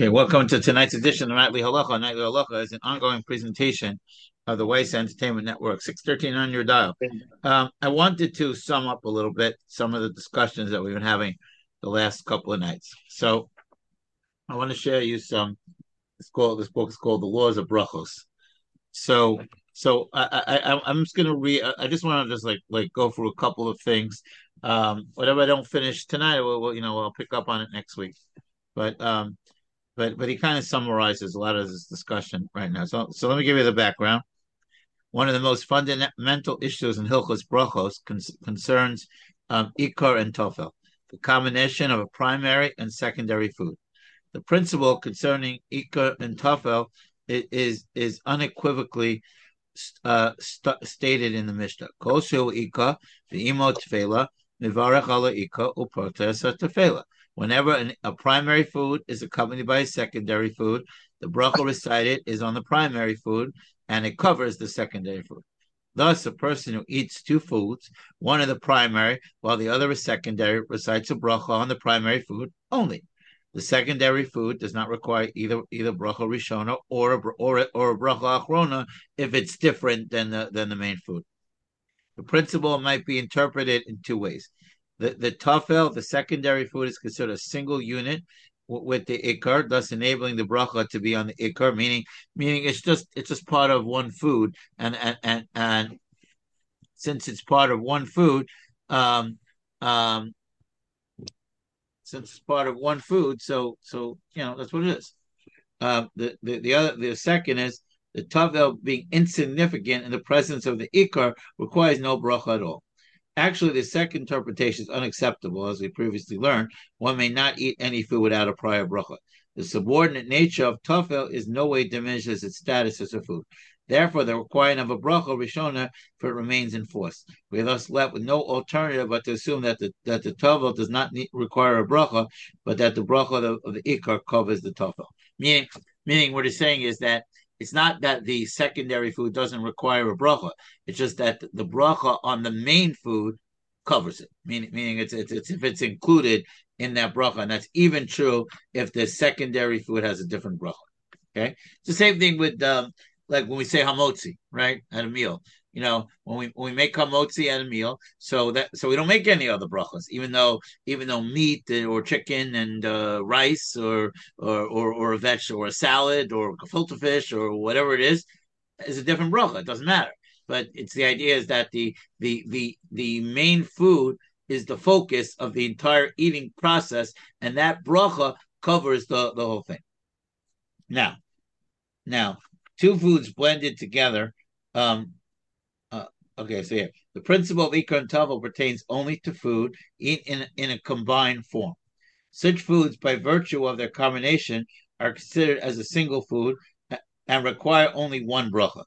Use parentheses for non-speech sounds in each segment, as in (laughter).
Okay, welcome to tonight's edition of Nightly Halacha. Nightly Halacha is an ongoing presentation of the Weiss Entertainment Network, 613 on your dial. Um, I wanted to sum up a little bit some of the discussions that we've been having the last couple of nights. So I want to share you some, it's called, this book is called The Laws of Brachos. So so I, I I'm just gonna read. I just want to just like like go through a couple of things. Um, whatever I don't finish tonight, we'll, we'll you know I'll pick up on it next week. But um, but but he kind of summarizes a lot of this discussion right now. So so let me give you the background. One of the most fundamental issues in Hilchos Brachos con- concerns um, Ikar and Tofel, the combination of a primary and secondary food. The principle concerning Ikar and Tofel is is unequivocally uh, st- stated in the Mishnah. Koshu Ika v'imo tefela mivarech ala Ika uprotesa tefela. Whenever an, a primary food is accompanied by a secondary food, the bracha recited is on the primary food and it covers the secondary food. Thus, a person who eats two foods, one of the primary while the other is secondary, recites a bracha on the primary food only. The secondary food does not require either either bracha rishona or a, or a, or a bracha achrona if it's different than the than the main food. The principle might be interpreted in two ways. The the tafel, the secondary food, is considered a single unit with the ikar, thus enabling the bracha to be on the ikar, meaning meaning it's just it's just part of one food, and and and, and since it's part of one food, um, um, since it's part of one food, so so you know that's what it is. Uh, the, the the other the second is the tafel being insignificant in the presence of the ikar requires no bracha at all. Actually, the second interpretation is unacceptable, as we previously learned. One may not eat any food without a prior bracha. The subordinate nature of tafel is no way diminishes its status as a food. Therefore, the requirement of a bracha rishona for it remains in force. We are thus left with no alternative but to assume that the that the tafel does not need, require a bracha, but that the bracha of the, of the ikar covers the tafel. Meaning, meaning what he's saying is that it's not that the secondary food doesn't require a bracha. It's just that the bracha on the main food covers it. Meaning, meaning it's, it's, it's if it's included in that bracha, and that's even true if the secondary food has a different bracha. Okay, it's the same thing with um, like when we say hamotzi, right, at a meal. You know, when we when we make hamotzi at a meal, so that so we don't make any other brachas, even though even though meat or chicken and uh, rice or or or, or a vegetable or a salad or gefilte fish or whatever it is is a different bracha. It doesn't matter. But it's the idea is that the the the the main food is the focus of the entire eating process, and that bracha covers the, the whole thing. Now, now two foods blended together. Um, okay, so yeah, the principle of Ikar and Tafel pertains only to food eaten in, in a combined form. Such foods, by virtue of their combination, are considered as a single food and require only one bracha.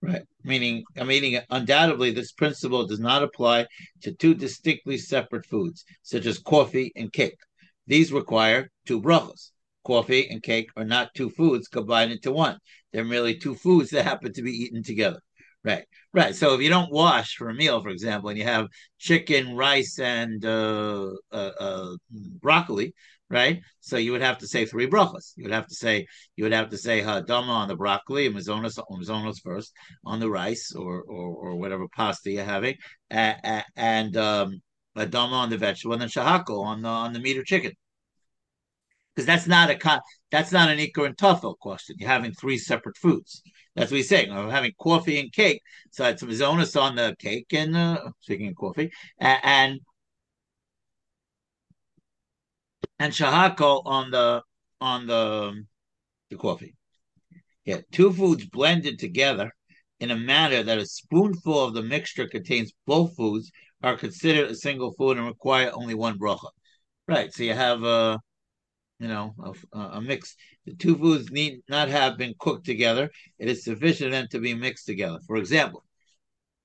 Right. Meaning, I'm meaning, undoubtedly, this principle does not apply to two distinctly separate foods, such as coffee and cake. These require two brachas coffee and cake are not two foods combined into one. They're merely two foods that happen to be eaten together. Right, right. So if you don't wash for a meal, for example, and you have chicken, rice, and uh, uh, uh, broccoli, right? So you would have to say three brachas. You would have to say you would have to say hadama on the broccoli, and mazonos, mazonos first on the rice or, or or whatever pasta you're having, and, and um, hadama on the vegetable, and then shahako on the on the meat or chicken because that's not a that's not an ikar and tafel question. You're having three separate foods. That's what he's saying. I'm having coffee and cake. So it's mazonis on the cake and uh, speaking of coffee and and shahako on the on the the coffee. Yeah, two foods blended together in a manner that a spoonful of the mixture contains both foods are considered a single food and require only one bracha. Right. So you have uh you know, a, a, mix. The two foods need not have been cooked together. It is sufficient then to be mixed together. For example,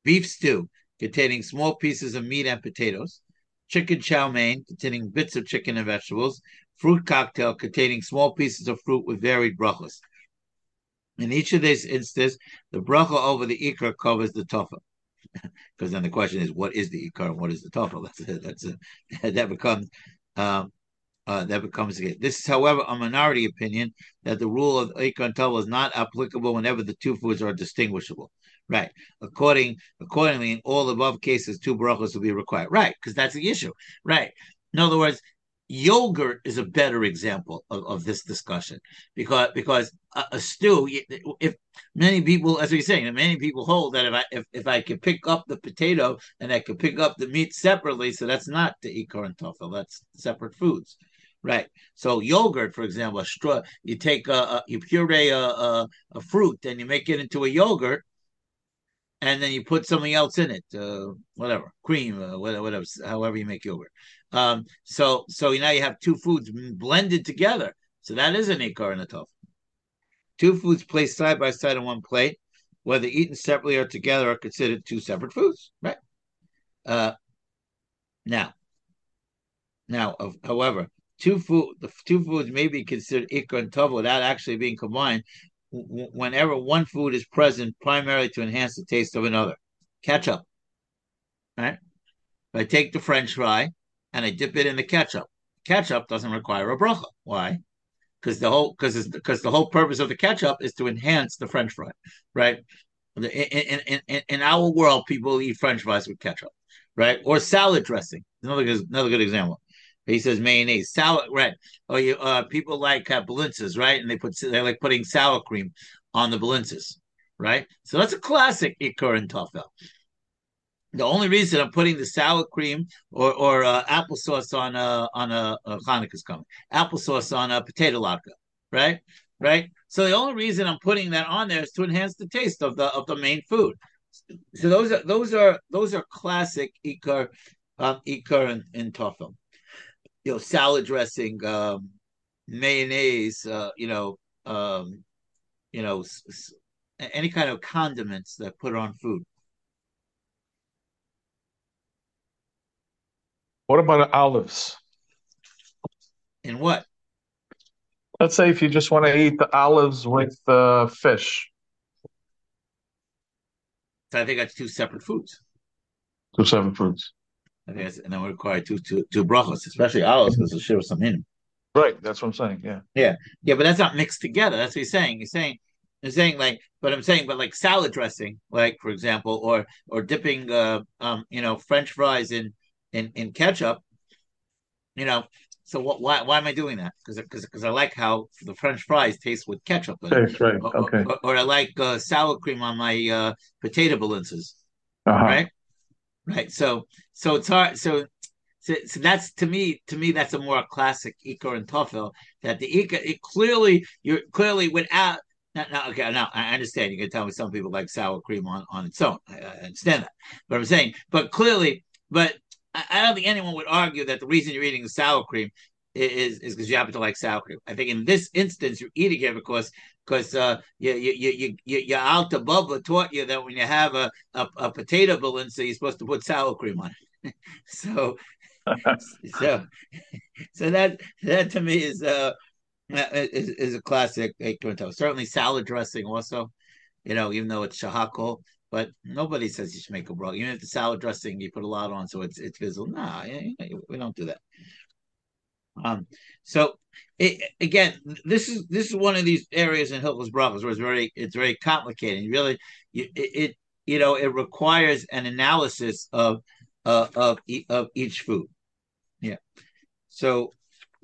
beef stew containing small pieces of meat and potatoes, chicken chow mein containing bits of chicken and vegetables, fruit cocktail containing small pieces of fruit with varied brachas. In each of these instances, the bracha over the ikar covers the tofa. (laughs) because then the question is, what is the ikar and what is the tofa? (laughs) That's a, that's a, (laughs) that becomes um, uh, that becomes a This is, however, a minority opinion that the rule of Ikar and is not applicable whenever the two foods are distinguishable. Right. According accordingly, in all above cases, two brachos will be required. Right, because that's the issue. Right. In other words, yogurt is a better example of, of this discussion because because a, a, stew if many people as we're saying many people hold that if i if, if i could pick up the potato and i could pick up the meat separately so that's not the ikar and tofel that's separate foods right so yogurt for example a straw you take a, a you puree a, a, a fruit and you make it into a yogurt and then you put something else in it, uh, whatever, cream, uh, whatever, whatever, however you make yogurt. Um, so so now you have two foods blended together. So that is an ikar and a tof. Two foods placed side by side on one plate, whether eaten separately or together, are considered two separate foods, right? Uh, now, now, however, two food the two foods may be considered ikar and tov without actually being combined whenever one food is present primarily to enhance the taste of another. Ketchup, right? If I take the French fry and I dip it in the ketchup, ketchup doesn't require a bracha. Why? Because the whole because because the whole purpose of the ketchup is to enhance the French fry, right? In, in, in, in our world, people eat French fries with ketchup, right? Or salad dressing. Another good, another good example. He says mayonnaise, salad, right? Oh, you, uh, people like uh, right? And they put they like putting sour cream on the blintzes, right? So that's a classic ikar and tafel. The only reason I'm putting the sour cream or or uh, applesauce on a on a, a Hanukkah's coming, applesauce on a potato latke, right? Right. So the only reason I'm putting that on there is to enhance the taste of the of the main food. So those are those are those are classic ikar, um, and, and tafel you know, salad dressing, um, mayonnaise, uh, you know, um, you know, s- s- any kind of condiments that put on food. What about olives? In what? Let's say if you just want to eat the olives with uh, fish. So I think that's two separate foods. Two separate foods. I think and then we require two two two brachos, especially ours, because the share some in. Right, that's what I'm saying. Yeah, yeah, yeah, but that's not mixed together. That's what he's saying. He's saying he's saying like, but I'm saying, but like salad dressing, like for example, or or dipping, uh, um, you know, French fries in in in ketchup. You know, so what? Why? Why am I doing that? Because because because I like how the French fries taste with ketchup. Taste right. Or, okay. Or, or, I like uh, sour cream on my uh, potato blintzes. Uh-huh. Right. Right. So so it's hard. So so, so that's to me to me that's a more classic Ikar and Tofel that the Ikar it clearly you're clearly without. Now, okay, now I understand. You can tell me some people like sour cream on, on its own. I, I understand that, but I'm saying, but clearly, but I, I don't think anyone would argue that the reason you're eating the sour cream is is because you happen to like sour cream. I think in this instance you're eating it because because uh, you, you, you, you, your Alta Bubba taught you that when you have a, a, a potato balanza, you're supposed to put sour cream on it. (laughs) so, (laughs) so, so that that to me is uh is, is a classic Certainly, salad dressing also. You know, even though it's shahakol, but nobody says you should make a broth. Even if the salad dressing you put a lot on, so it's it's visible. Nah, we don't do that. Um, so it, again, this is this is one of these areas in Hilchos Brachos where it's very it's very complicated. Really, it, it you know it requires an analysis of uh, of of each food. Yeah. So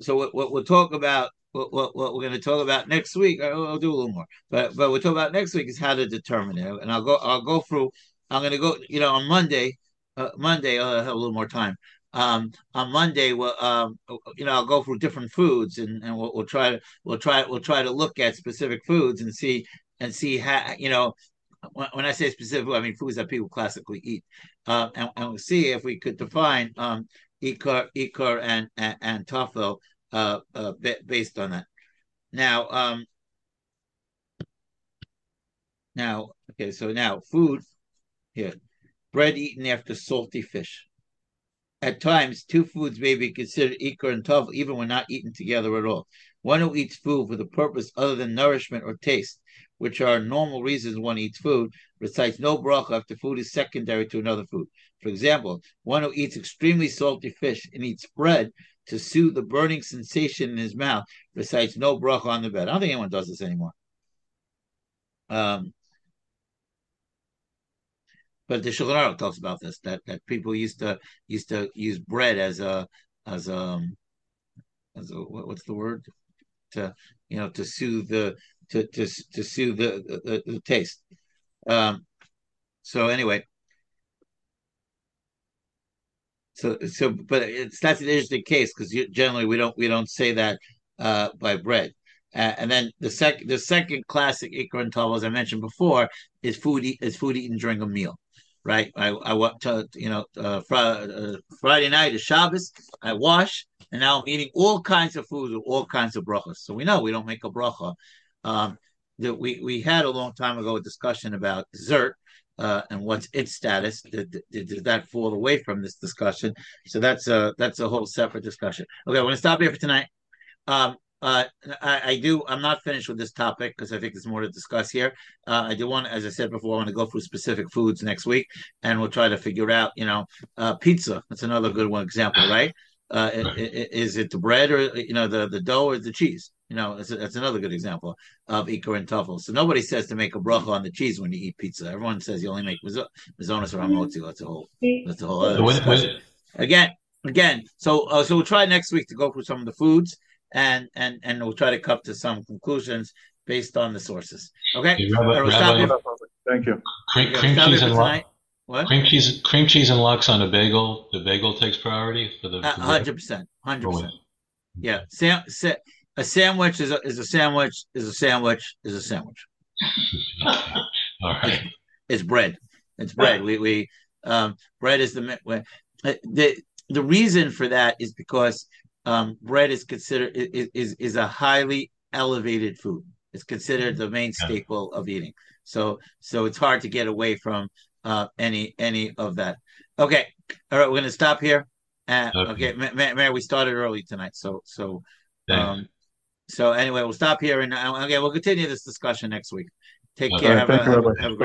so what, what we'll talk about what, what, what we're going to talk about next week. I'll, I'll, do a little more, but but we'll talk about next week is how to determine it, and I'll go I'll go through. I'm going to go. You know, on Monday, uh, Monday I'll have a little more time um, on Monday, we'll, um, you know, I'll go through different foods and, and we'll, we'll try to, we'll try, we'll try to look at specific foods and see, and see how, you know, when, I say specific, I mean foods that people classically eat, uh, and, and we'll see if we could define um, ikar, ikar, and and, and tafel uh, uh, based on that. Now, um, now, okay, so now food here, bread eaten after salty fish. At times, two foods may be considered ikar and tov, even when not eaten together at all. One who eats food for the purpose other than nourishment or taste, which are normal reasons one eats food, recites no bracha if the food is secondary to another food. For example, one who eats extremely salty fish and eats bread to soothe the burning sensation in his mouth recites no bracha on the bed. I don't think anyone does this anymore. Um, but the Shulchan talks about this that that people used to used to use bread as a as a um, as a what's the word to you know to soothe the to to to soothe the the, the taste. Um, so anyway, so so but it's that's an interesting case because generally we don't we don't say that uh, by bread. Uh, and then the second the second classic ikra and as I mentioned before, is food eat, is food eaten during a meal right? I I went to you know uh, fr- uh, Friday night is Shabbos. I wash, and now I'm eating all kinds of foods with all kinds of brachas. So we know we don't make a bracha. Um, that we we had a long time ago a discussion about dessert. Uh, and what's its status? Did, did, did, that fall away from this discussion? So that's a that's a whole separate discussion. Okay, we're gonna stop here for tonight. Um, uh, I, I, do. I'm not finished with this topic because I think there's more to discuss here. Uh, I do want, as I said before, I want to go through specific foods next week, and we'll try to figure out. You know, uh, pizza. That's another good one example, (laughs) right? Uh, is it the bread or you know the the dough or the cheese? You know, that's another good example of ikar and tuffle. So nobody says to make a bracha on the cheese when you eat pizza. Everyone says you only make mizonos or hamotzi. That's a whole. That's a whole. Other Again, again. So uh, so we'll try next week to go through some of the foods and and and we'll try to come to some conclusions based on the sources. Okay, Rabbi, Rabbi, thank you. Cream, cream cheese and lox. What? Cream cheese, cream cheese and lox on a bagel. The bagel takes priority for the. Hundred percent, hundred percent. Yeah, Sam, sa- a sandwich is a, is a sandwich is a sandwich is a sandwich. (laughs) All right. It's, it's, bread. It's bread. We we um, bread is the the the reason for that is because um, bread is considered is, is is a highly elevated food. It's considered the main staple of eating. So so it's hard to get away from uh, any any of that. Okay, all right, we're going to stop here. Uh, okay, Mary, we started early tonight, so so um, so anyway, we'll stop here and uh, okay, we'll continue this discussion next week. Take care. Have, a, have a great.